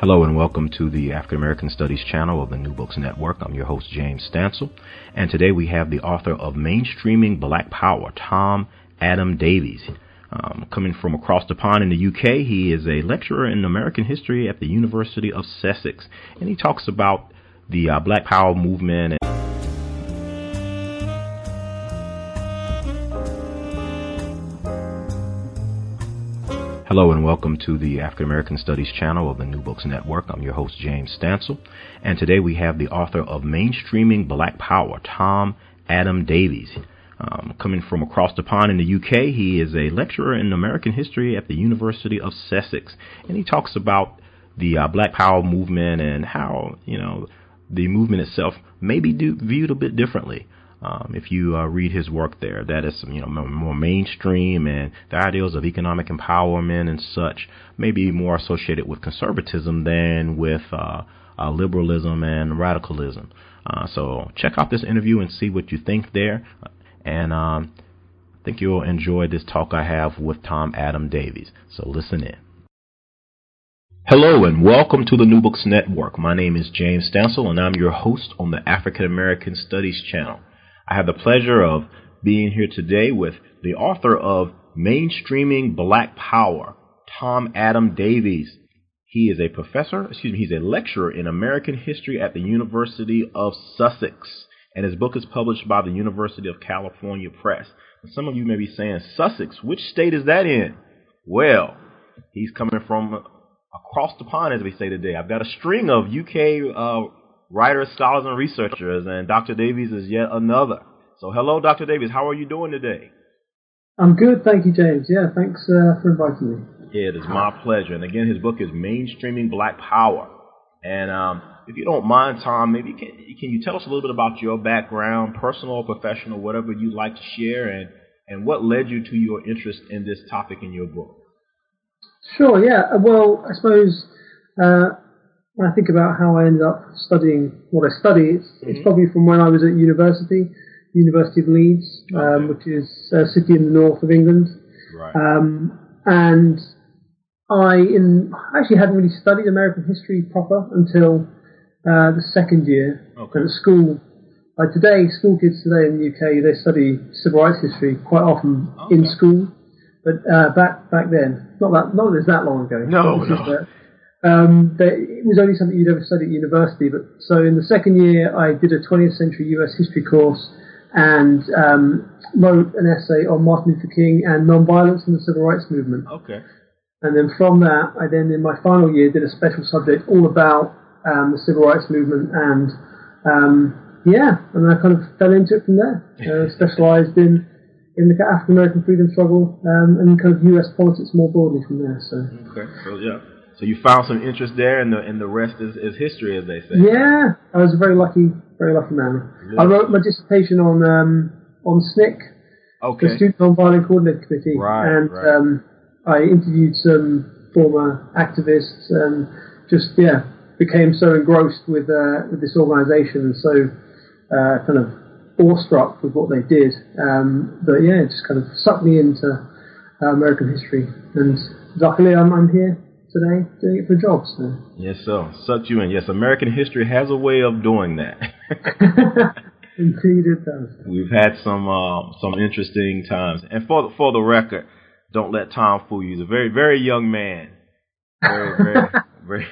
Hello and welcome to the African American Studies channel of the New Books Network. I'm your host, James Stansel, and today we have the author of Mainstreaming Black Power, Tom Adam Davies. Um, coming from across the pond in the UK, he is a lecturer in American history at the University of Sussex, and he talks about the uh, Black Power movement Hello and welcome to the African American Studies channel of the New Books Network. I'm your host, James Stansel, and today we have the author of Mainstreaming Black Power, Tom Adam Davies. Um, coming from across the pond in the UK, he is a lecturer in American history at the University of Sussex, and he talks about the uh, Black Power movement and how, you know, the movement itself may be do- viewed a bit differently. Um, if you uh, read his work there, that is you know more mainstream, and the ideals of economic empowerment and such may be more associated with conservatism than with uh, uh, liberalism and radicalism. Uh, so check out this interview and see what you think there, and um, I think you'll enjoy this talk I have with Tom Adam Davies. So listen in. Hello and welcome to the New Books Network. My name is James Stansel and I'm your host on the African American Studies channel. I have the pleasure of being here today with the author of Mainstreaming Black Power, Tom Adam Davies. He is a professor, excuse me, he's a lecturer in American history at the University of Sussex, and his book is published by the University of California Press. And some of you may be saying, Sussex, which state is that in? Well, he's coming from across the pond, as we say today. I've got a string of UK uh, writers, scholars, and researchers, and Dr. Davies is yet another. So, hello, Dr. Davies. How are you doing today? I'm good, thank you, James. Yeah, thanks uh, for inviting me. Yeah, it is my pleasure. And again, his book is Mainstreaming Black Power. And um, if you don't mind, Tom, maybe can, can you tell us a little bit about your background, personal or professional, whatever you'd like to share, and, and what led you to your interest in this topic in your book? Sure, yeah. Well, I suppose uh, when I think about how I ended up studying what I study, it's, mm-hmm. it's probably from when I was at university, University of Leeds, um, which is a city in the north of England. Right. Um, and I in, actually hadn't really studied American history proper until uh, the second year okay. at school. Uh, today, school kids today in the UK they study civil rights history quite often okay. in school, but uh, back back then, not that not that long ago. No, no. Um, it was only something you'd ever study at university. But so in the second year, I did a 20th century U.S. history course and um, wrote an essay on Martin Luther King and nonviolence in the civil rights movement. Okay. And then from that, I then in my final year did a special subject all about um, the civil rights movement and um, yeah, and I kind of fell into it from there. Uh, specialised in in the African American freedom struggle um, and kind of U.S. politics more broadly from there. So. Okay. So yeah. So you found some interest there, and the and the rest is, is history, as they say. Yeah, I was a very lucky, very lucky man. I wrote my dissertation on um, on SNCC, okay. the Student Nonviolent Coordinating Committee, right, and right. Um, I interviewed some former activists, and just yeah, became so engrossed with uh, with this organisation, and so uh, kind of awestruck with what they did um, that yeah, it just kind of sucked me into uh, American history, and luckily I'm, I'm here today doing it for jobs. So. Yes, sir. Such you in. Yes, American history has a way of doing that. Indeed, it does. We've had some uh, some interesting times. And for for the record, don't let Tom fool you. He's a very very young man, very very very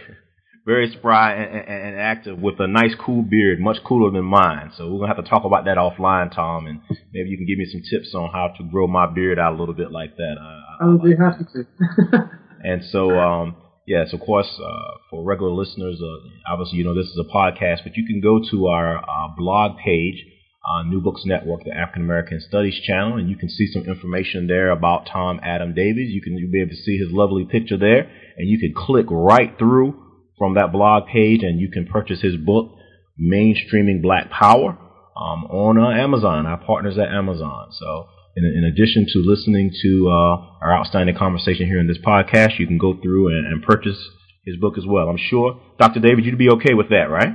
very spry and, and, and, active with a nice cool beard, much cooler than mine. So we're gonna have to talk about that offline, Tom, and maybe you can give me some tips on how to grow my beard out a little bit like that. I, I, will be happy to. And so, um, yes, of course, uh, for regular listeners, uh, obviously, you know, this is a podcast, but you can go to our uh, blog page, on New Books Network, the African American Studies channel, and you can see some information there about Tom Adam Davies. You can you'll be able to see his lovely picture there, and you can click right through from that blog page, and you can purchase his book, Mainstreaming Black Power, um, on uh, Amazon. Our partners at Amazon. So. In, in addition to listening to uh, our outstanding conversation here in this podcast, you can go through and, and purchase his book as well. I'm sure, Dr. David, you'd be okay with that, right?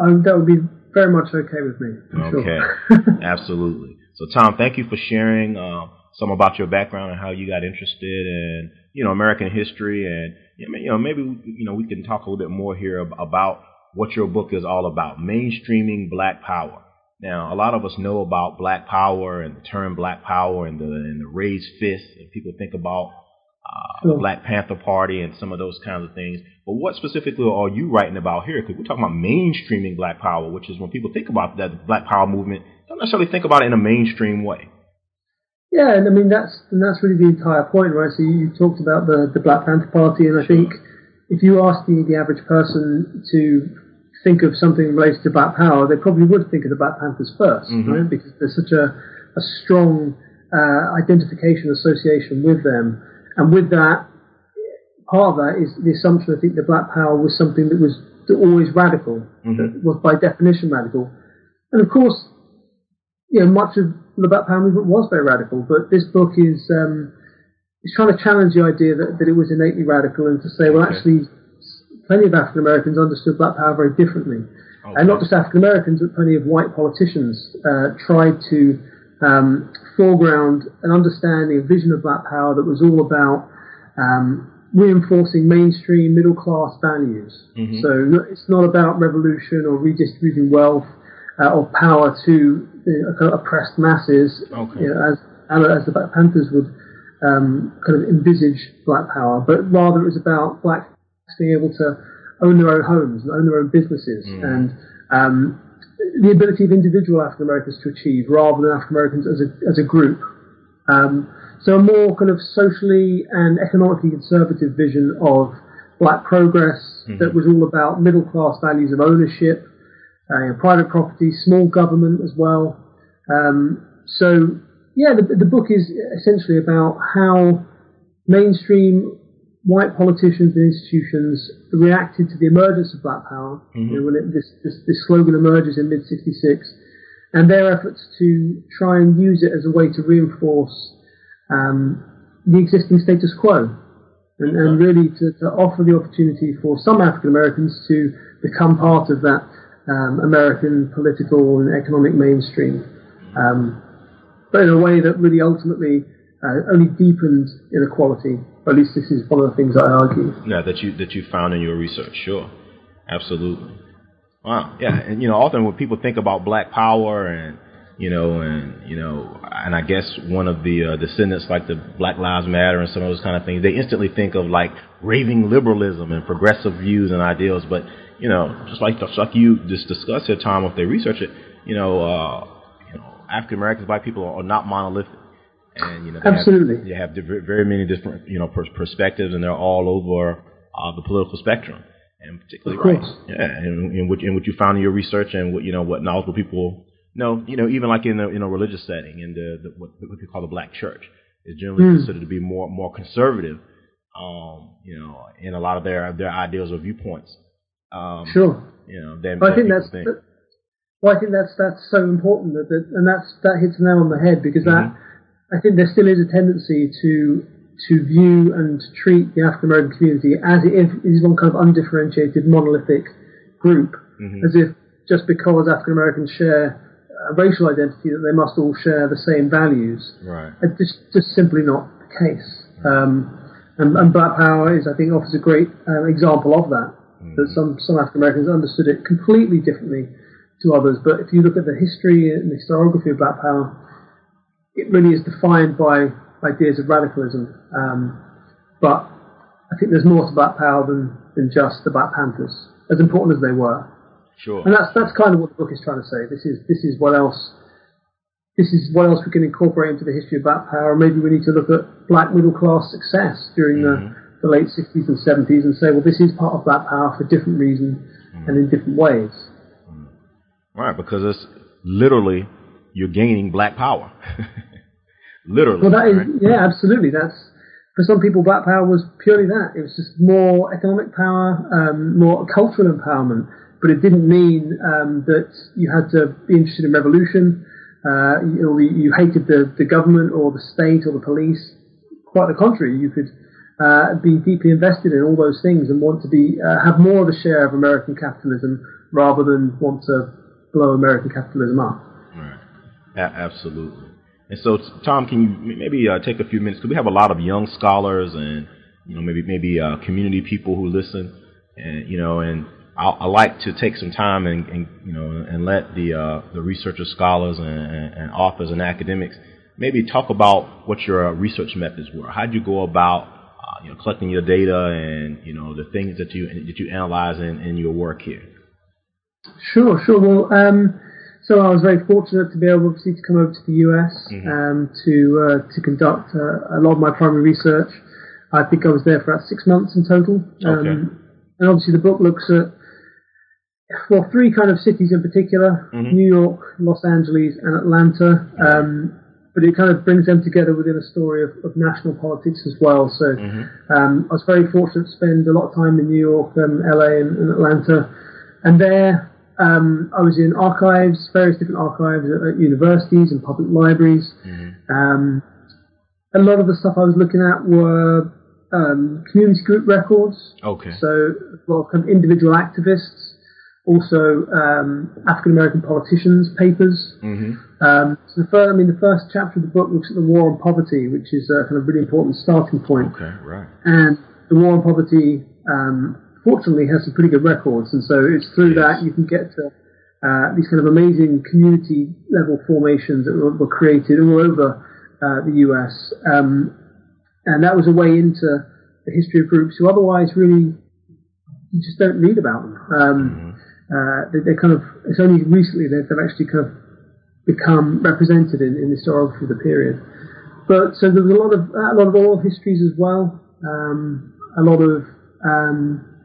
Um, that would be very much okay with me. okay, sure. absolutely. So, Tom, thank you for sharing uh, some about your background and how you got interested in you know American history, and you know maybe you know we can talk a little bit more here about what your book is all about, mainstreaming Black Power. Now, a lot of us know about Black Power and the term Black Power and the and the raised fist, and people think about uh, sure. the Black Panther Party and some of those kinds of things. But what specifically are you writing about here? Because we're talking about mainstreaming Black Power, which is when people think about that Black Power movement, don't necessarily think about it in a mainstream way. Yeah, and I mean that's and that's really the entire point, right? So you, you talked about the the Black Panther Party, and I sure. think if you ask the, the average person to think of something related to Black Power, they probably would think of the Black Panthers 1st mm-hmm. right? Because there's such a a strong uh, identification association with them. And with that, part of that is the assumption, I think, that black power was something that was always radical, mm-hmm. that was by definition radical. And of course, you know, much of the black power movement was very radical, but this book is, um, is trying to challenge the idea that, that it was innately radical and to say, well, okay. actually, plenty of African Americans understood black power very differently. Okay. And not just African Americans, but plenty of white politicians uh, tried to um, foreground an understanding, a vision of black power that was all about um, reinforcing mainstream middle class values. Mm-hmm. So it's not about revolution or redistributing wealth uh, or power to you know, oppressed masses, okay. you know, as as the Black Panthers would um, kind of envisage black power, but rather it was about blacks being able to own their own homes and own their own businesses mm. and um, the ability of individual African Americans to achieve rather than African Americans as a, as a group. Um, so a more kind of socially and economically conservative vision of black progress mm-hmm. that was all about middle class values of ownership, uh, private property, small government as well. Um, so yeah, the, the book is essentially about how mainstream white politicians and institutions reacted to the emergence of black power, mm-hmm. you know, when it, this, this, this, slogan emerges in mid 66, and their efforts to try and use it as a way to reinforce um, the existing status quo. And, and really to, to, offer the opportunity for some African Americans to become part of that um, American political and economic mainstream, um, but in a way that really ultimately uh, only deepened inequality at least this is one of the things I argue. Yeah, that you that you found in your research. Sure, absolutely. Wow. Yeah, and you know, often when people think about Black Power and you know, and you know, and I guess one of the uh, descendants like the Black Lives Matter and some of those kind of things, they instantly think of like raving liberalism and progressive views and ideals. But you know, just like just like you just discussed here, Tom, if they research it, you know, uh, you know, African Americans, Black people are not monolithic and you know absolutely have, you have very many different you know perspectives, and they're all over uh, the political spectrum, and particularly right, yeah, and, and what and what you found in your research, and what you know what knowledgeable people know, you know, even like in a in a religious setting, in the, the what, what we call the black church is generally mm. considered to be more more conservative, um, you know, in a lot of their their ideals or viewpoints. Um, sure. You know, than, I think that's. Think. That, well, I think that's that's so important that, that and that's that hits the nail on the head because mm-hmm. that I think there still is a tendency to to view and treat the African American community as if it is one kind of undifferentiated monolithic group, mm-hmm. as if just because African Americans share a racial identity that they must all share the same values. Right. It's just, just simply not the case. Um, and, and, Black Power is, I think, offers a great uh, example of that. Mm-hmm. That some some African Americans understood it completely differently to others. But if you look at the history and the historiography of Black Power, it really is defined by ideas of radicalism. Um, but I think there's more to Black Power than, than just the Black Panthers, as important as they were. Sure. And that's that's kind of what the book is trying to say. This is this is what else this is what else we can incorporate into the history of Black Power. Maybe we need to look at Black middle class success during mm-hmm. the, the late 60s and 70s and say, well, this is part of Black Power for different reasons mm-hmm. and in different ways. Mm-hmm. Right, because it's literally you're gaining black power. literally. Well, that is, right? yeah, absolutely. That's for some people, black power was purely that. It was just more economic power, um, more cultural empowerment. But it didn't mean um, that you had to be interested in revolution. Uh, you, you hated the, the government or the state or the police. Quite the contrary, you could uh, be deeply invested in all those things and want to be uh, have more of a share of American capitalism rather than want to blow American capitalism up. Absolutely. And so, Tom, can you maybe uh, take a few minutes? Because we have a lot of young scholars and you know maybe maybe uh, community people who listen, and you know, and I, I like to take some time and, and you know and let the uh, the researchers, scholars, and, and, authors and academics maybe talk about what your uh, research methods were. How did you go about uh, you know collecting your data and you know the things that you that you analyze in, in your work here? Sure, sure. Well. Um, so I was very fortunate to be able, obviously, to come over to the US mm-hmm. um, to uh, to conduct uh, a lot of my primary research. I think I was there for about six months in total. Um, okay. And obviously, the book looks at well three kind of cities in particular: mm-hmm. New York, Los Angeles, and Atlanta. Um, but it kind of brings them together within a story of, of national politics as well. So mm-hmm. um, I was very fortunate to spend a lot of time in New York, and LA, and, and Atlanta, and there um, I was in archives, various different archives at, at universities and public libraries. Mm-hmm. Um, a lot of the stuff I was looking at were um, community group records. Okay. So a lot of kind of individual activists, also um, African American politicians' papers. Mm-hmm. Um, so the first, I mean, the first chapter of the book looks at the war on poverty, which is a kind of really important starting point. Okay, right. And the war on poverty um, fortunately has some pretty good records, and so it's through yes. that you can get to uh, these kind of amazing community level formations that were, were created all over uh, the US, um, and that was a way into the history of groups who otherwise really you just don't read about them. Um, mm-hmm. uh, they, they, kind of it's only recently that they've actually kind of become represented in, in the historiography of the period. But so there's a lot of a lot of oral histories as well, um, a lot of um,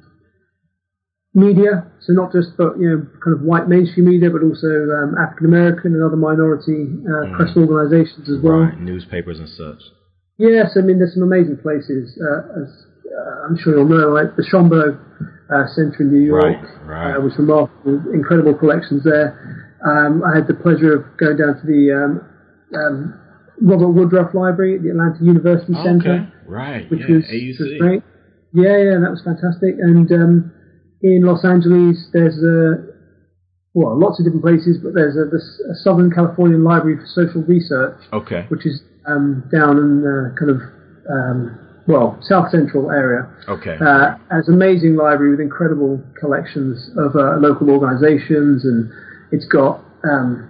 media, so not just but you know kind of white mainstream media, but also um, African American and other minority uh, mm. press organisations as well, right. newspapers and such. Yes, I mean there's some amazing places. Uh, as uh, I'm sure you'll know, like the Schomburg uh, Centre in New York right, right. Uh, was remarkable, incredible collections there. Um, I had the pleasure of going down to the um, um, Robert Woodruff Library at the Atlanta University okay. Centre, right? Which yeah, was, was, great. Yeah, yeah, that was fantastic, and um, in Los Angeles, there's a well, lots of different places, but there's a, a Southern Californian Library for Social Research, okay, which is um, down in the kind of um, well south central area. Okay, uh, as amazing library with incredible collections of uh, local organisations, and it's got um,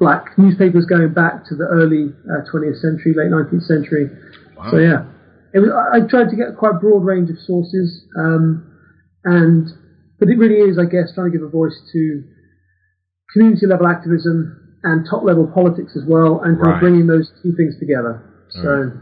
black newspapers going back to the early uh, 20th century, late 19th century. Wow. So yeah, was, I, I, tried to get quite a broad range of sources. Um, and but it really is, I guess, trying to give a voice to community level activism and top level politics as well, and right. bringing those two things together. So. Right.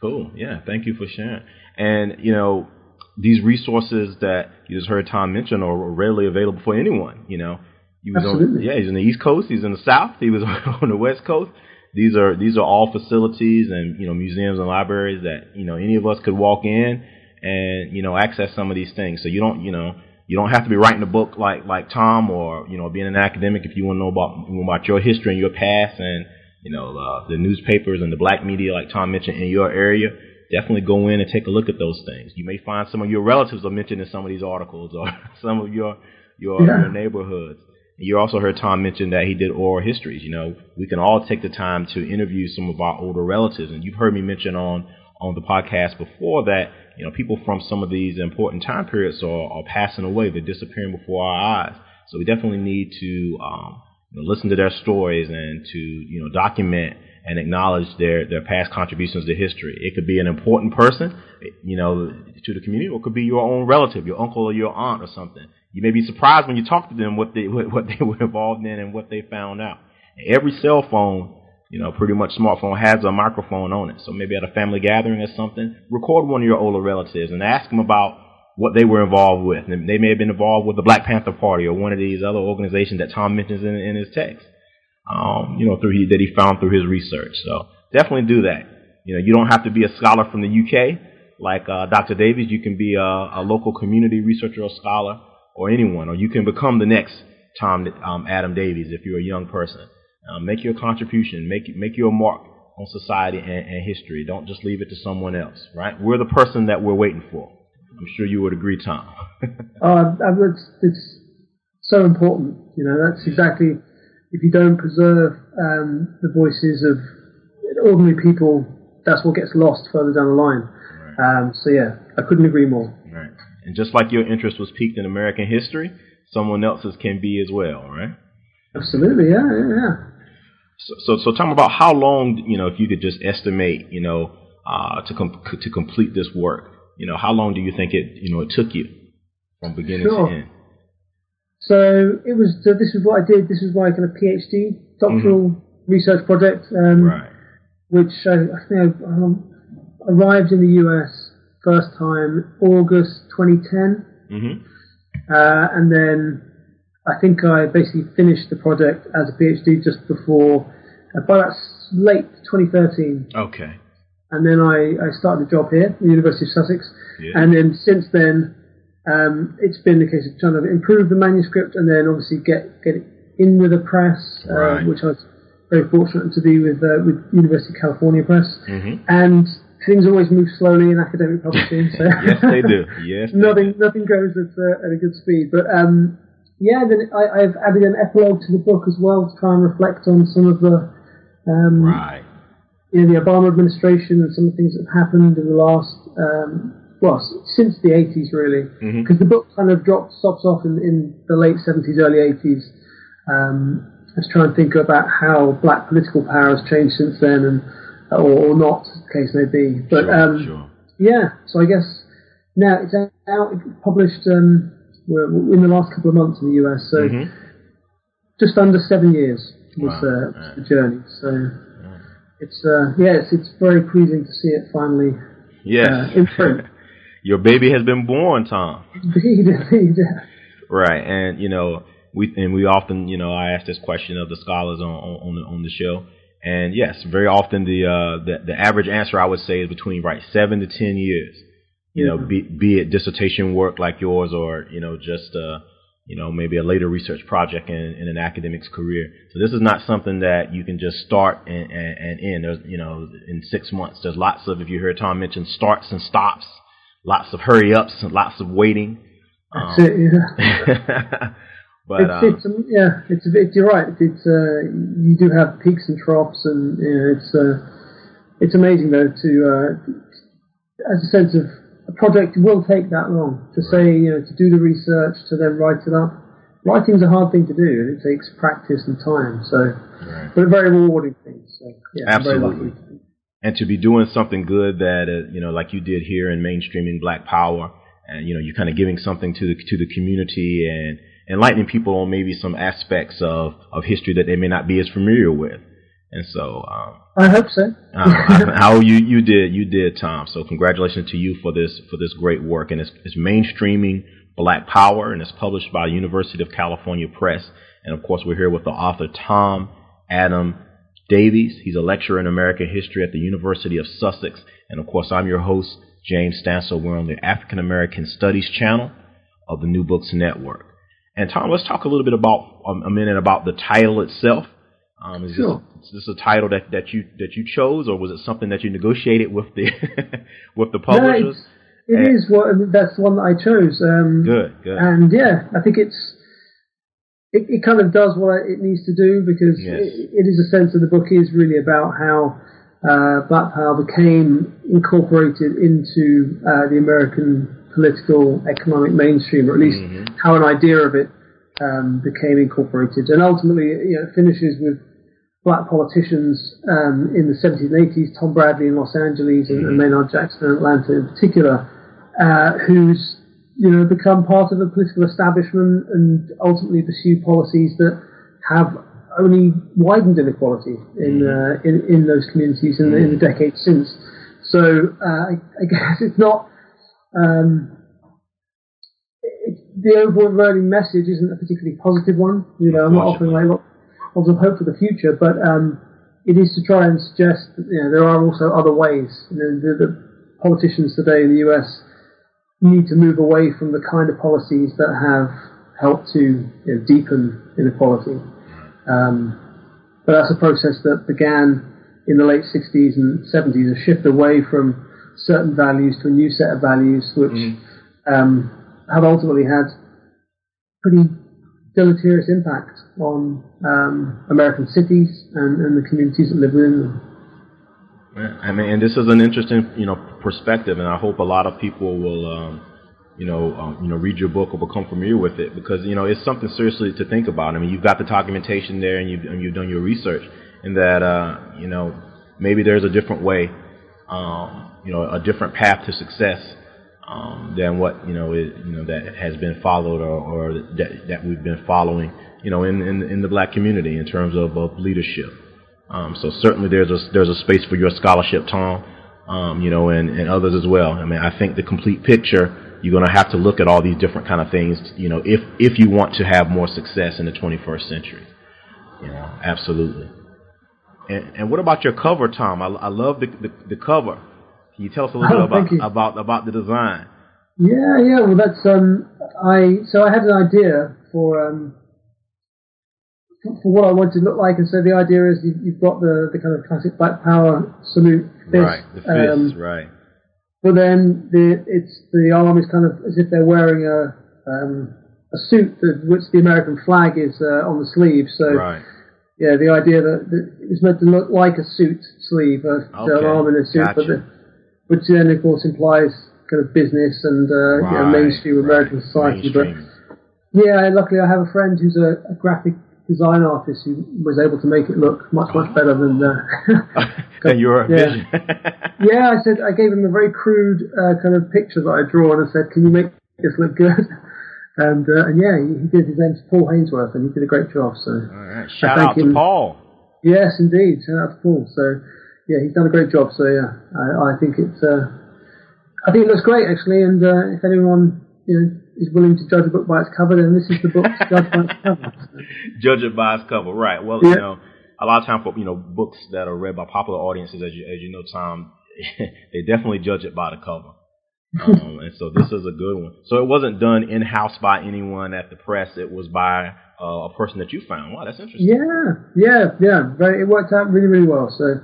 Cool. Yeah. Thank you for sharing. And you know, these resources that you just heard Tom mention are readily available for anyone. You know, he was Absolutely. on, yeah, he's in the East Coast, he's in the South, he was on the West Coast. These are these are all facilities and you know museums and libraries that you know any of us could walk in and you know access some of these things. So you don't you know you don't have to be writing a book like like Tom or you know being an academic if you want to know about about your history and your past and you know uh, the newspapers and the black media like Tom mentioned in your area. Definitely go in and take a look at those things. You may find some of your relatives are mentioned in some of these articles or some of your your, yeah. your neighborhoods. You also heard Tom mention that he did oral histories. You know, we can all take the time to interview some of our older relatives, and you've heard me mention on on the podcast before that you know, people from some of these important time periods are, are passing away. They're disappearing before our eyes. So we definitely need to um, you know, listen to their stories and to you know document and acknowledge their their past contributions to history. It could be an important person, you know, to the community, or it could be your own relative, your uncle or your aunt or something. You may be surprised when you talk to them what they what, what they were involved in and what they found out. Every cell phone you know, pretty much smartphone has a microphone on it. So maybe at a family gathering or something, record one of your older relatives and ask them about what they were involved with. And they may have been involved with the Black Panther Party or one of these other organizations that Tom mentions in, in his text. Um, you know, through he, that he found through his research. So definitely do that. You know, you don't have to be a scholar from the UK like uh, Dr. Davies. You can be a, a, local community researcher or scholar or anyone, or you can become the next Tom um, Adam Davies if you're a young person. Um, make your contribution. Make make your mark on society and, and history. Don't just leave it to someone else. Right? We're the person that we're waiting for. I'm sure you would agree, Tom. uh, it's, it's so important. You know, that's exactly. If you don't preserve um, the voices of ordinary people, that's what gets lost further down the line. Right. Um, so yeah, I couldn't agree more. Right. And just like your interest was piqued in American history, someone else's can be as well, right? Absolutely, yeah, yeah, yeah. So, so, so tell me about how long, you know, if you could just estimate, you know, uh, to com- to complete this work you know, how long do you think it, you know, it took you from beginning sure. to end? So it was. So this is what I did. This was my kind of PhD doctoral mm-hmm. research project, um, right. which I, I think I um, arrived in the US first time August 2010, mm-hmm. uh, and then I think I basically finished the project as a PhD just before, uh, by that late 2013. Okay and then I, I started a job here at the University of Sussex. Yeah. And then since then, um, it's been the case of trying to improve the manuscript and then obviously get get it in with a press, uh, which I was very fortunate to be with uh, with University of California Press. Mm-hmm. And things always move slowly in academic publishing. So yes, they do. Yes, nothing do. nothing goes at, uh, at a good speed. But um, yeah, then I, have added an epilogue to the book as well to try and reflect on some of the um, right you know, the Obama administration and some of the things that have happened in the last, um, well, since the 80s really, because mm-hmm. the book kind of drops stops off in, in the late 70s, early 80s. Um, let's try and think about how black political power has changed since then, and or, or not, the case may be. But sure, um, sure. yeah, so I guess now it's out, published um, in the last couple of months in the US, so mm-hmm. just under seven years was wow. uh, the journey. So it's uh, yes, it's very pleasing to see it finally. Yes. Uh, in print. Your baby has been born, Tom. Indeed, indeed. Right, and you know we and we often you know I ask this question of the scholars on on, the, on the show, and yes, very often the uh the, the average answer I would say is between right seven to ten years. You know, be be it dissertation work like yours or you know just uh you know, maybe a later research project in, in an academic's career. So this is not something that you can just start and, and, and end. There's, you know, in six months, there's lots of, if you heard Tom mention starts and stops, lots of hurry ups and lots of waiting. That's um, it, yeah. but, it's, um, it's, um, yeah, it's a bit, you're right. It's, uh, you do have peaks and troughs and, you know, it's, uh, it's amazing though to, uh, as a sense of, a project will take that long to say, you know, to do the research, to then write it up. Writing's a hard thing to do, and it takes practice and time. So, right. but a very rewarding thing. So, yeah, absolutely. And to be doing something good that, uh, you know, like you did here in mainstreaming Black Power, and you know, you're kind of giving something to the to the community and enlightening people on maybe some aspects of of history that they may not be as familiar with. And so, um, I hope so. uh, how you you did you did Tom. So congratulations to you for this for this great work and it's, it's mainstreaming Black Power and it's published by University of California Press. And of course, we're here with the author Tom Adam Davies. He's a lecturer in American history at the University of Sussex. And of course, I'm your host James Stansel. We're on the African American Studies channel of the New Books Network. And Tom, let's talk a little bit about um, a minute about the title itself. Um, is, sure. this, is this a title that, that you that you chose, or was it something that you negotiated with the with the publishers? No, it is what that's the one that I chose. Um, good, good. And yeah, I think it's it, it kind of does what it needs to do because yes. it, it is a sense of the book is really about how uh, Black Power became incorporated into uh, the American political economic mainstream, or at least mm-hmm. how an idea of it um, became incorporated, and ultimately you know, finishes with black politicians um, in the 70s and 80s, Tom Bradley in Los Angeles and, and Maynard Jackson in Atlanta in particular, uh, who's you know become part of the political establishment and ultimately pursue policies that have only widened inequality in mm-hmm. uh, in, in those communities in, in the decades since. So uh, I, I, guess it's not. Um, the overriding message isn't a particularly positive one. You know, I'm not offering like lots of hope for the future, but um, it is to try and suggest that you know, there are also other ways. You know, the, the politicians today in the US need to move away from the kind of policies that have helped to you know, deepen inequality. Um, but that's a process that began in the late 60s and 70s, a shift away from certain values to a new set of values, which mm. um, have ultimately had pretty deleterious impact on um, American cities and, and, the communities that live within them. I mean, and this is an interesting, you know, perspective, and I hope a lot of people will, um, you know, um, you know, read your book or become familiar with it because you know it's something seriously to think about. I mean, you've got the documentation there, and you've and you've done your research, and that uh, you know maybe there's a different way, um, you know, a different path to success um, than what you know you know that has been followed or, or that that we've been following, you know, in in, in the black community in terms of, of leadership. Um, so certainly there's a there's a space for your scholarship, Tom, um, you know, and, and others as well. I mean, I think the complete picture you're going to have to look at all these different kind of things, you know, if if you want to have more success in the 21st century. You know, absolutely. And, and what about your cover, Tom? I, I love the, the, the cover. Can you tell us a little oh, bit about, about about the design? Yeah, yeah. Well, that's um, I so I had an idea for um, for, for what I wanted to look like, and so the idea is you, have got the the kind of classic Black Power salute fist, right? The fist, um, right. But then the it's the arm is kind of as if they're wearing a um, a suit that which the American flag is uh, on the sleeve. So right yeah, the idea that, that it was meant to look like a suit sleeve, a, okay. an arm in a suit, gotcha. but the, which then of course implies kind of business and uh, right, you know, mainstream right. American society. Mainstream. But yeah, luckily I have a friend who's a, a, graphic design artist who was able to make it look much much better than uh, your yeah. vision. yeah, I said I gave him a very crude uh, kind of picture that I draw, and I said, "Can you make this look good?" And, uh, and yeah, he, he, did. His name's Paul Hainsworth, and he did a great job. So, right, shout out him. to Paul. Yes, indeed. Shout out to Paul. So, yeah, he's done a great job. So, yeah, I, I think it's, uh, I think it looks great actually. And uh, if anyone you know is willing to judge a book by its cover, then this is the book to judge by its cover. So. Judge it by its cover, right? Well, yeah. you know, a lot of time for you know books that are read by popular audiences, as you as you know, Tom, they definitely judge it by the cover. Um, and so this is a good one. So it wasn't done in house by anyone at the press. It was by uh, a person that you found. Wow, that's interesting. Yeah, yeah, yeah. Very, it worked out really, really well. So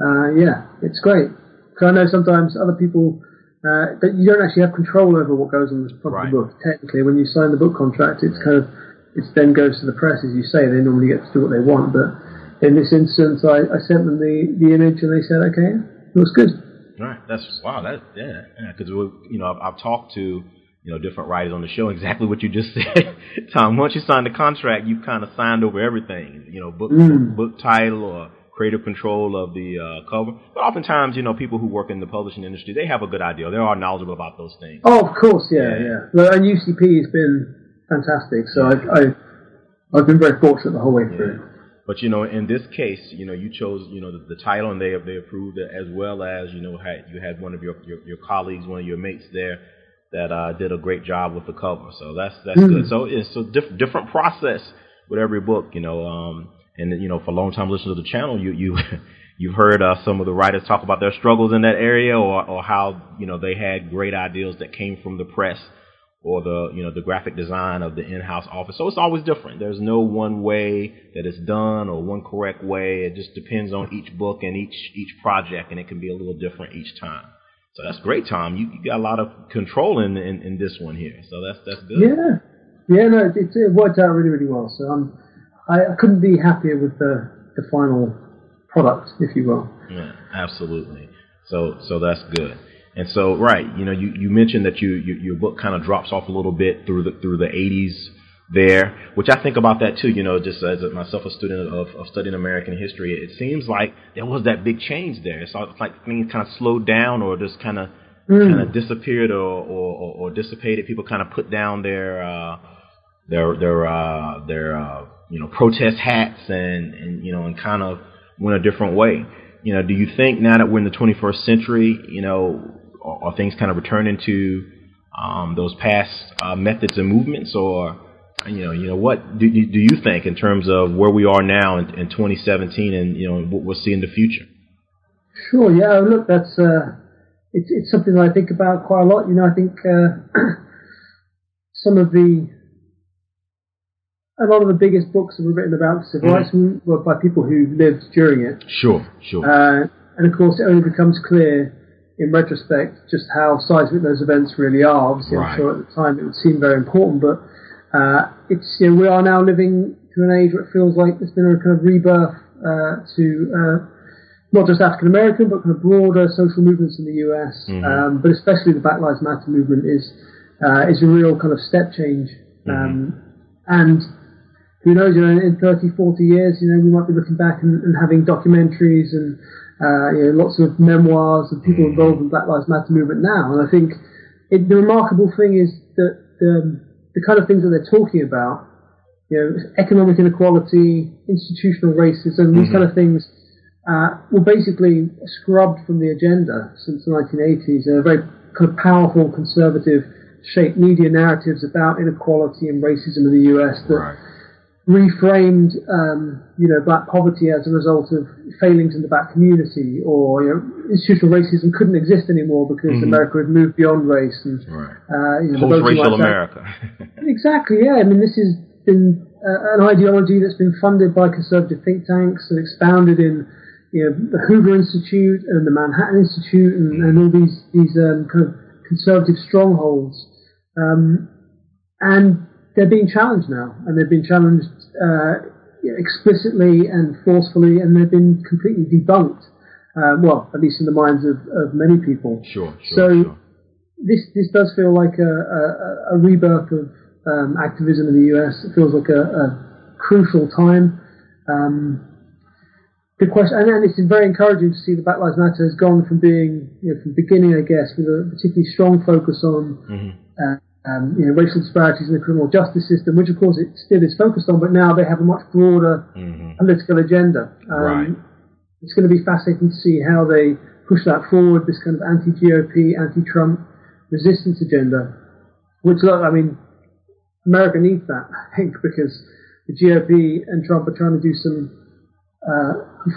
uh, yeah, it's great. Because I know sometimes other people uh, that you don't actually have control over what goes on the front right. of the book. Technically, when you sign the book contract, it's kind of it then goes to the press, as you say. They normally get to do what they want, but in this instance, I, I sent them the, the image, and they said, "Okay, it looks good." Right. That's wow. That yeah. Because yeah, you know I've, I've, talked to you know different writers on the show exactly what you just said, Tom. Once you sign the contract, you've kind of signed over everything. You know, book mm. book title or creative control of the uh, cover. But oftentimes, you know, people who work in the publishing industry, they have a good idea. They are knowledgeable about those things. Oh, of course, yeah, yeah. yeah. Well, and UCP has been fantastic. So I, I I've been very fortunate the whole way through. But you know, in this case, you know, you chose you know the, the title, and they they approved it as well as you know had you had one of your your, your colleagues, one of your mates there that uh, did a great job with the cover. So that's that's mm. good. So it's a diff- different process with every book, you know. Um, and you know, for long time listeners to the channel, you you you've heard uh, some of the writers talk about their struggles in that area, or or how you know they had great ideas that came from the press or the you know the graphic design of the in-house office. So it's always different. There's no one way that it's done or one correct way. It just depends on each book and each each project, and it can be a little different each time. So that's great, Tom. You, you got a lot of control in, in, in this one here. So that's that's good. Yeah, yeah. No, it, it worked out really really well. So I'm I, I couldn't be happier with the the final product, if you will. Yeah, absolutely. So so that's good. And so, right, you know, you, you mentioned that you, you your book kind of drops off a little bit through the through the 80s there, which I think about that too. You know, just as myself a student of, of studying American history, it seems like there was that big change there. It's like things kind of slowed down or just kind of mm. kind of disappeared or, or, or, dissipated. People kind of put down their uh, their their uh, their uh, you know protest hats and and you know and kind of went a different way. You know, do you think now that we're in the 21st century, you know, are, are things kind of returning to um, those past uh, methods and movements, or you know, you know, what do, do you think in terms of where we are now in, in 2017, and you know what we'll see in the future? Sure. Yeah. Look, that's uh, it's it's something that I think about quite a lot. You know, I think uh, some of the a lot of the biggest books that were written about the civil rights movement were by people who lived during it. Sure. Sure. Uh, and of course, it only becomes clear in retrospect just how seismic those events really are. Obviously, Right. I'm sure at the time it would seem very important, but uh, it's you know, we are now living through an age where it feels like there's been a kind of rebirth uh, to uh, not just African American, but kind of broader social movements in the US, um, but especially the Black Lives Matter movement is uh, is a real kind of step change. Um, and who knows, you know, in 30, 40 years, you know, we might be looking back and, and having documentaries and, uh, you know, lots of memoirs of people involved in Black Lives Matter movement now. And I think it, the remarkable thing is that the, the kind of things that they're talking about, you know, economic inequality, institutional racism, these kind of things, uh, were basically scrubbed from the agenda since the 1980s. There are very kind of powerful conservative shaped media narratives about inequality and racism in the US that right. Reframed, um, you know, black poverty as a result of failings in the black community, or you know, institutional racism couldn't exist anymore because America had moved beyond race and Right. uh, you know, Post-racial America. Exactly, yeah. I mean, this has been uh, an ideology that's been funded by conservative think tanks and expounded in, you know, the Hoover Institute and the Manhattan Institute and, and all these these um, kind of conservative strongholds, um, and they're being challenged now, and they've been challenged uh, explicitly and forcefully, and they've been completely debunked. Uh, well, at least in the minds of, of many people. sure. Sure. So sure. this this does feel like a, a, a rebirth of um, activism in the US. It feels like a, a crucial time. Um, the question, and, and it's very encouraging to see that Black Lives Matter has gone from being, you know, from beginning, I guess, with a particularly strong focus on, uh, um, you know, racial disparities in the criminal justice system, which of course it still is focused on, but now they have a much broader political agenda. Um, Right. It's going to be fascinating to see how they push that forward, this kind of anti-GOP, anti-Trump resistance agenda. Which, look, I mean, America needs that, I think, because the GOP and Trump are trying to do some uh,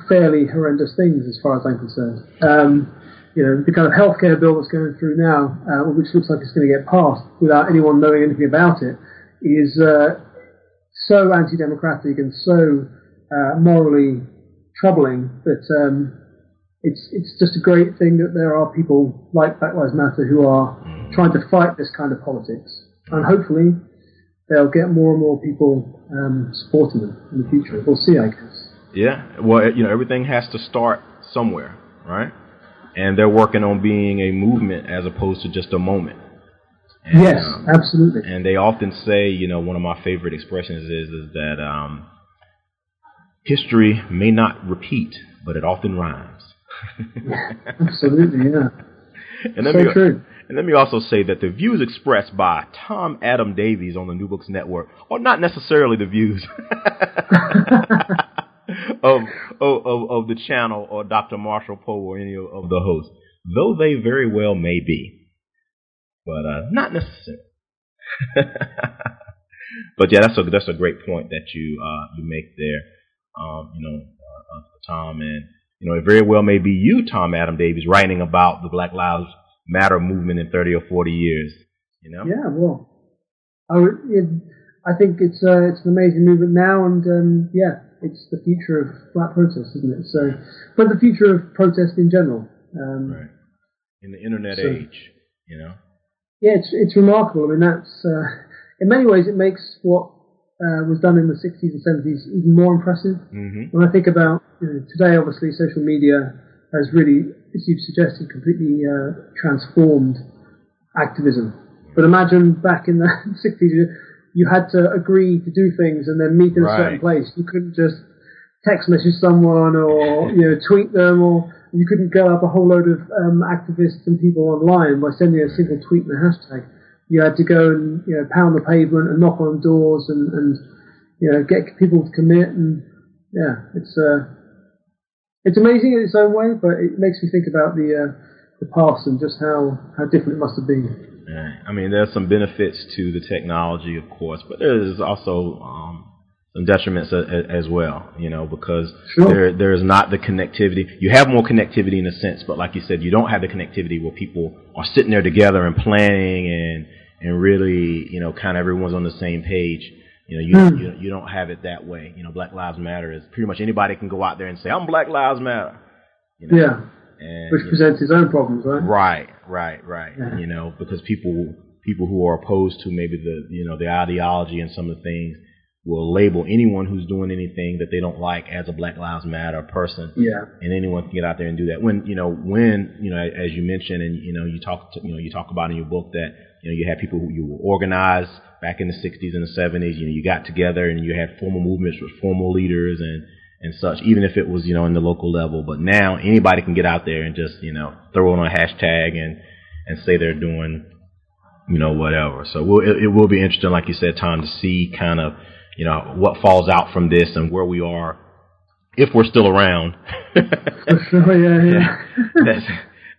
fairly horrendous things, as far as I'm concerned. Um, you know, the kind of healthcare bill that's going through now, uh, which looks like it's going to get passed without anyone knowing anything about it, is uh, so anti-democratic and so uh, morally troubling that um, it's it's just a great thing that there are people like Black Lives Matter who are trying to fight this kind of politics, and hopefully they'll get more and more people um, supporting them in the future. We'll see, I guess. Yeah. Well, you know, everything has to start somewhere, right? And they're working on being a movement as opposed to just a moment. And, yes, um, absolutely. and they often say, you know, one of my favorite expressions is is that um, history may not repeat, but it often rhymes. Absolutely, yeah. And let So me, true. And let me also say that the views expressed by Tom Adam Davies on the New Books Network are not necessarily the views of, of, of the channel or Dr. Marshall Poe or any of, the hosts, though they very well may be, but uh, not necessarily. but yeah, that's a that's a great point that you uh, you make there, um, you know, uh, uh, Tom, and you know, it very well may be you, Tom Adam Davies, writing about the Black Lives Matter movement in 30 or 40 years. You know? Yeah, well, I, would, it, I think it's uh, it's an amazing movement now, and um, yeah, it's the future of black protest, isn't it? So, but the future of protest in general. Um, Right. In the internet So- age, you know? Yeah, it's it's remarkable. I mean, that's uh, in many ways it makes what uh, was done in the 60s and 70s even more impressive. hmm When I think about you know, today, obviously, social media has really, as you've suggested, completely uh, transformed activism. But imagine back in the 60s, you, had to agree to do things and then meet in a certain place. You couldn't just text message someone or you know tweet them, or you couldn't go up a whole load of um, activists and people online by sending a single tweet and a hashtag. You had to go and you know pound the pavement and knock on doors and, and you know get people to commit and yeah, it's uh, it's amazing in its own way, but it makes me think about the uh, the past and just how how different it must have been. Right. I mean, there's some benefits to the technology, of course, but there's also um, some detriments a, a, as well. You know, because Sure. there there is not the connectivity. You have more connectivity in a sense, but like you said, you don't have the connectivity where people are sitting there together and planning and and really, you know, kind of everyone's on the same page. You know, you, Hmm. you you don't have it that way. You know, Black Lives Matter is pretty much anybody can go out there and say, "I'm Black Lives Matter." You know? Yeah, And, which presents its own problems, right? Right, right, right. Yeah. You know, because people people who are opposed to maybe the you know the ideology and some of the things will label anyone who's doing anything that they don't like as a Black Lives Matter person, Yeah, and anyone can get out there and do that. When you know when you know as you mentioned and you know you talk to, you know you talk about in your book that you know you had people who you were organized back in the 60s and the 70s. You know you got together and you had formal movements with formal leaders and and such, even if it was, you know, in the local level. But now anybody can get out there and just, you know, throw on a hashtag and, and say they're doing, you know, whatever. So we'll, it, it will be interesting, like you said, Tom, to see kind of, you know, what falls out from this and where we are, if we're still around. for. Yeah, yeah. That's,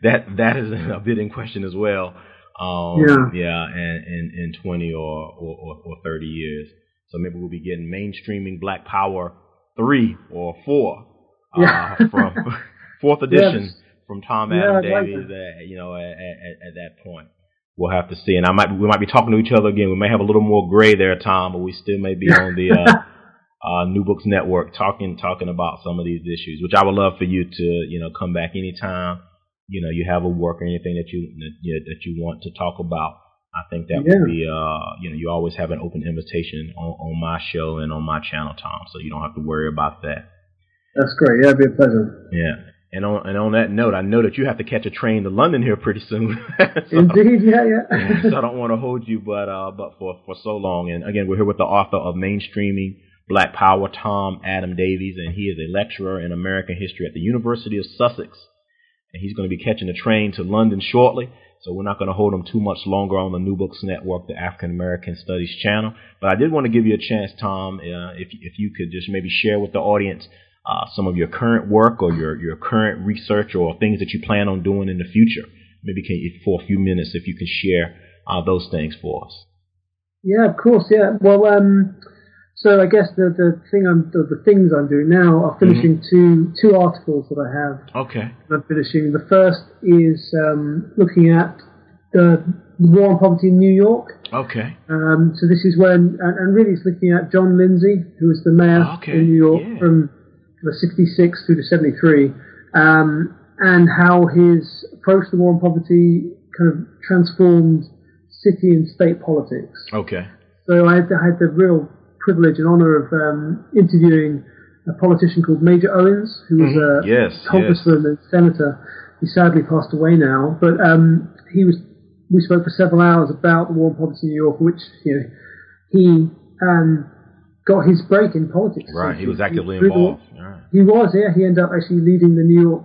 that, that is a bit in question as well. Um, Yeah. yeah, and in, in 20 or, or, or, or 30 years. So maybe we'll be getting mainstreaming Black Power three or four uh, from fourth edition Yes. from Tom Adam like Davies. At, you know, at, at, at that point, we'll have to see. And I might we might be talking to each other again. We may have a little more gray there, Tom, but we still may be on the uh, uh, New Books Network talking talking about some of these issues. Which I would love for you to you know come back anytime. You know, you have a work or anything that you that you, that you want to talk about. I think that Yeah. would be, uh, you know, you always have an open invitation on, on my show and on my channel, Tom. So you don't have to worry about that. That's great. Yeah, it'd be a pleasure. Yeah. And on and on that note, I know that you have to catch a train to London here pretty soon. so, Indeed. Yeah, yeah. so I don't want to hold you, but uh, but for for so long. And again, we're here with the author of Mainstreaming Black Power, Tom Adam Davies, and he is a lecturer in American history at the University of Sussex. And he's going to be catching a train to London shortly. So we're not going to hold them too much longer on the New Books Network, the African American Studies channel. But I did want to give you a chance, Tom, uh, if if you could just maybe share with the audience uh, some of your current work or your your current research or things that you plan on doing in the future. Maybe can for a few minutes, if you can share uh, those things for us. Yeah, of course. Yeah. Well, um, so I guess the the thing I'm the, the things I'm doing now are finishing two two articles that I have. Okay. I'm finishing. The first is um, looking at the war on poverty in New York. Okay. Um, so this is when, and, and really it's looking at John Lindsay, who was the mayor Okay, in New York yeah. from the 66 through to 73, um, and how his approach to the war on poverty kind of transformed city and state politics. Okay. So I had, I had the real privilege and honour of um, interviewing a politician called Major Owens, who was Mhm. a Yes, congressman and senator. He sadly passed away now, but um, he was. We spoke for several hours about the war on poverty in New York, which you know he um, got his break in politics. Right. He was actively the- involved. Right. He was, yeah. He ended up actually leading the New York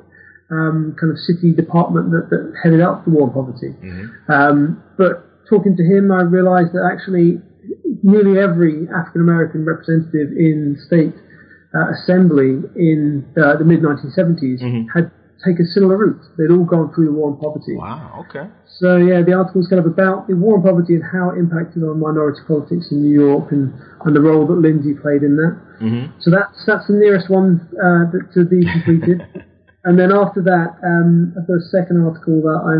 um, kind of city department that, that headed up the war on poverty. Mm-hmm. Um, but talking to him, I realised that actually nearly every African American representative in state uh, assembly in uh, the mid 1970s Mhm. had taken a similar route. They'd all gone through the war on poverty. Wow. Okay. So yeah, the article is kind of about the war on poverty and how it impacted on minority politics in New York and, and the role that Lindsay played in that. Mm-hmm. So that's that's the nearest one uh, that, to be completed. and then after that, um, I've got a second article that I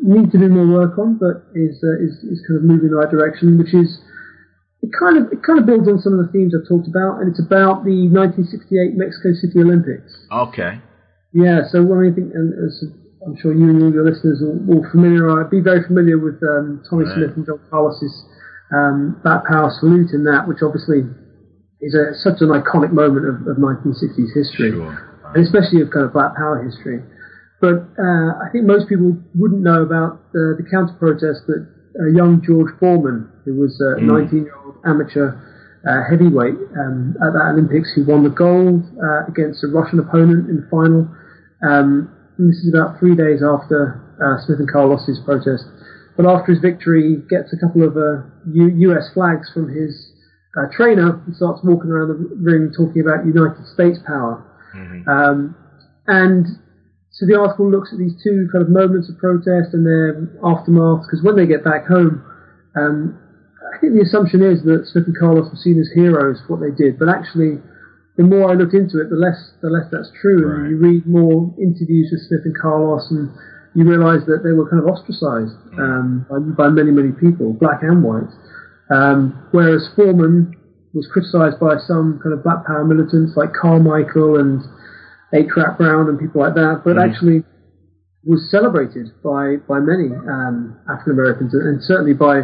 need to do more work on, but is, uh, is is kind of moving in the right direction, which is it kind of it kind of builds on some of the themes I've talked about, and it's about the 1968 Mexico City Olympics. Okay. Yeah, so one I think, and as I'm sure you and all your listeners will, will familiar, be very familiar with um, Tommy Right. Smith and John Carlos's um, Black Power salute in that, which obviously is a, such an iconic moment of, of 1960s history, Sure. and especially of kind of Black Power history. But uh, I think most people wouldn't know about uh, the counter protest that uh, young George Foreman, who was a Mm. 19 year old amateur uh, heavyweight um, at the Olympics, who won the gold uh, against a Russian opponent in the final. Um, this is about three days after uh, Smith and Carlos's protest. But after his victory, he gets a couple of uh, U- US flags from his uh, trainer and starts walking around the ring talking about United States power. Mhm. Um, and so the article looks at these two kind of moments of protest and their aftermath, because when they get back home, um, I think the assumption is that Smith and Carlos were seen as heroes for what they did, but actually, the more I looked into it, the less the less that's true. Right. And you read more interviews with Smith and Carlos, and you realise that they were kind of ostracised um, by, by, many many people, black and white. Um, whereas Foreman was criticised by some kind of Black Power militants like Carmichael and H. Rap Brown and people like that, but mm. actually was celebrated by by many um, African Americans and certainly by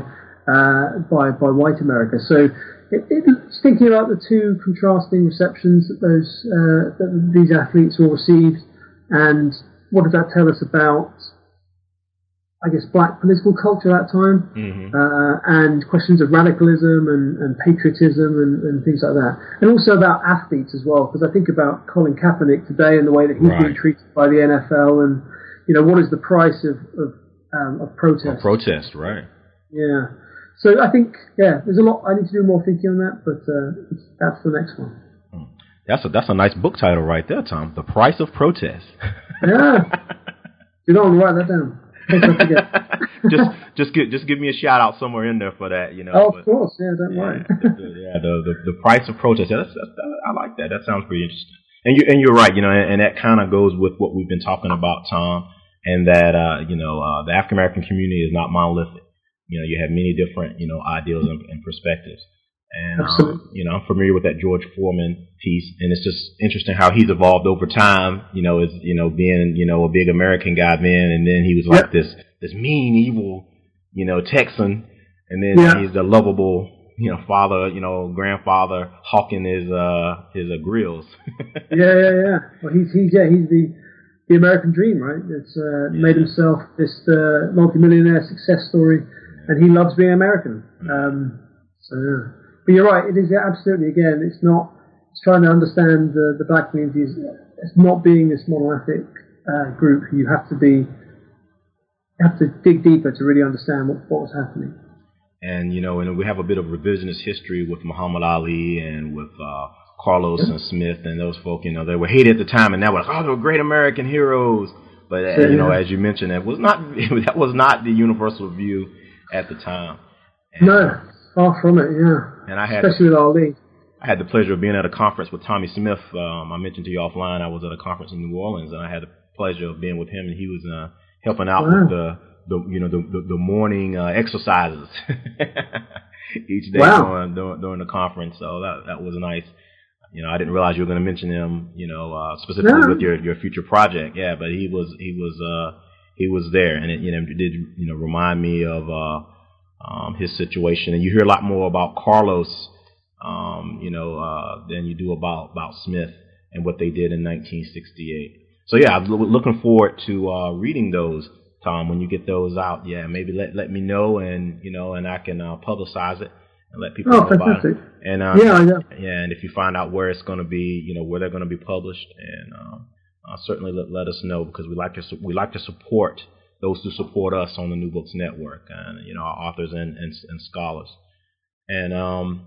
uh, by by white America. So it, it's thinking about the two contrasting receptions that those uh, that these athletes all received, and what does that tell us about, I guess, black political culture at that time, mm-hmm. uh, and questions of radicalism and, and patriotism and, and, things like that, and also about athletes as well, because I think about Colin Kaepernick today and the way that he's right. being treated by the NFL, and you know what is the price of of, um, of protest? protest, right? Yeah. So I think, yeah, there's a lot I need to do more thinking on that, but uh, that's the next one. Hmm. That's a that's a nice book title right there, Tom. The Price of Protest. yeah. You don't write that down. just just give just give me a shout out somewhere in there for that, you know. Oh, of course, yeah, don't yeah, worry. yeah, the, the the price of protest. Yeah, that's, that's, I like that. That sounds pretty interesting. And you and you're right, you know, and, and that kind of goes with what we've been talking about, Tom, and that uh, you know uh, the African American community is not monolithic you know, you have many different, you know, ideals and, and perspectives. And, um, you know, I'm familiar with that George Foreman piece, and it's just interesting how he's evolved over time, you know, as, you know, being, you know, a big American guy then, and then he was like this, this mean, evil, you know, Texan, and then yeah. he's the lovable, you know, father, you know, grandfather hawking his, uh, his uh, grills. yeah, yeah, yeah. Well, he's, he's, yeah, he's the, the American dream, right? It's, uh, yeah. made himself this, uh, multimillionaire success story and he loves being American. Um, so, yeah. But you're right. It is absolutely again. It's not. It's trying to understand the, the black community. It's not being this monolithic uh, group. You have to be. You have to dig deeper to really understand what, what was happening. And you know, and we have a bit of revisionist history with Muhammad Ali and with uh, Carlos yeah. and Smith and those folk. You know, they were hated at the time, and now we're like, oh, they were great American heroes. But uh, you know, as you mentioned, that was not that was not the universal view at the time. And, no, far from it. Yeah. And I had especially with Ali. I had the pleasure of being at a conference with Tommy Smith. Um, I mentioned to you offline. I was at a conference in New Orleans, and I had the pleasure of being with him, and he was uh, helping out wow. with the, the you know the the, the morning uh, exercises each day wow. during, during, during the conference. So that that was nice. You know, I didn't realize you were going to mention him. You know, uh, specifically with your your future project. Yeah, but he was he was uh, he was there, and it you know did you know remind me of uh, um, his situation. And you hear a lot more about Carlos, um, you know, uh, than you do about about Smith and what they did in 1968. So yeah, I'm looking forward to uh, reading those, Tom. When you get those out, yeah, maybe let let me know, and you know, and I can uh, publicize it and let people oh, know fantastic. about it. And uh, yeah, yeah, yeah, and if you find out where it's going to be, you know, where they're going to be published, and um, uh, certainly let, let us know because we like to we like to support those who support us on the New Books Network and you know our authors and and, and scholars. And um,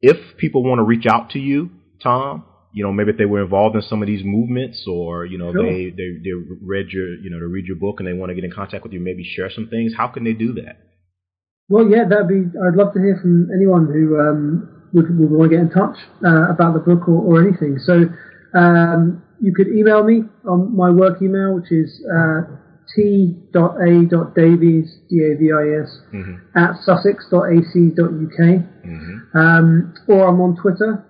if people want to reach out to you, Tom, you know maybe if they were involved in some of these movements or you know sure. they, they they read your you know to read your book and they want to get in contact with you, maybe share some things. How can they do that? Well, yeah, that'd be. I'd love to hear from anyone who um, would, would want to get in touch uh, about the book or, or anything. So. Um, you could email me on my work email, which is uh, t.a.davies, D-A-V-I-S, mm-hmm. at sussex.ac.uk. Mm-hmm. Um, or I'm on Twitter,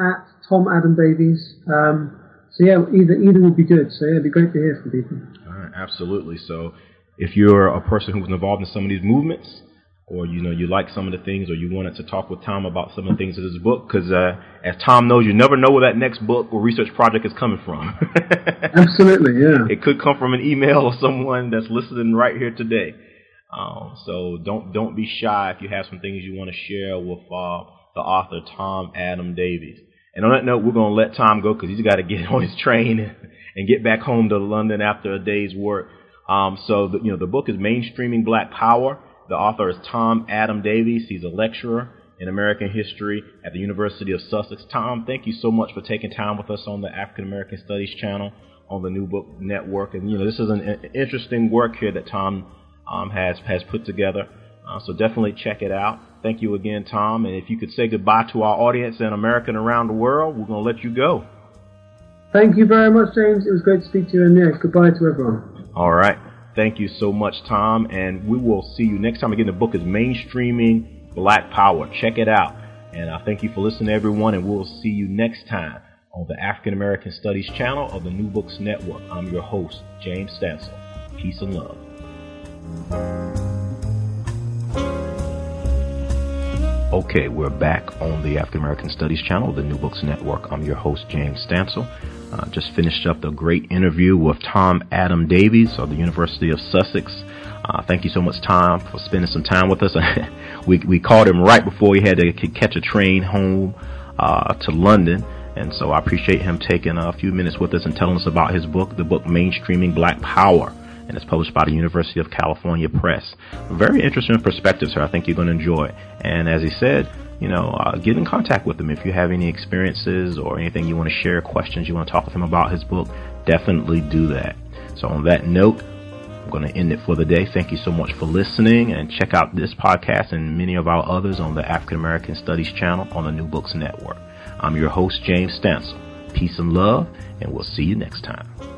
at Tom Adam Davies. Um, so yeah, either either would be good. So yeah, it'd be great to hear from people. All right, absolutely. So if you're a person who's involved in some of these movements, or you know you like some of the things, or you wanted to talk with Tom about some of the things in his book, because uh, as Tom knows, you never know where that next book or research project is coming from. Absolutely, yeah. It could come from an email of someone that's listening right here today. Um, so don't don't be shy if you have some things you want to share with uh, the author Tom Adam Davies. And on that note, we're going to let Tom go because he's got to get on his train and get back home to London after a day's work. Um, so the, you know the book is Mainstreaming Black Power the author is Tom Adam Davies. He's a lecturer in American history at the University of Sussex. Tom, thank you so much for taking time with us on the African American Studies channel. on the New Book Network. And you know, this is an, interesting work here that Tom um, has has put together. Uh, so definitely check it out. Thank you again, Tom. And if you could say goodbye to our audience in America and around the world, we're going to let you go. Thank you very much, James. It was great to speak to you. And yeah, goodbye to everyone. All right. Thank you so much, Tom. And we will see you next time. Again, the book is Mainstreaming Black Power. Check it out. And I thank you for listening, everyone. And we'll see you next time on the African American Studies channel of the New Books Network. I'm your host, James Stansel. Peace and love. Okay, we're back on the African American Studies channel, the New Books Network. I'm your host, James Stansel. Uh, just finished up the great interview with Tom Adam Davies of the University of Sussex. Uh, thank you so much, Tom, for spending some time with us. we, we called him right before he had to catch a train home uh, to London. And so I appreciate him taking a few minutes with us and telling us about his book, the book Mainstreaming Black Power and it's published by the University of California Press. Very interesting perspectives here. I think you're going to enjoy. And as he said, you know, uh, get in contact with him if you have any experiences or anything you want to share, questions you want to talk with him about his book. Definitely do that. So on that note, I'm going to end it for the day. Thank you so much for listening and check out this podcast and many of our others on the African American Studies channel on the New Books Network. I'm your host, James Stansel. Peace and love, and we'll see you next time.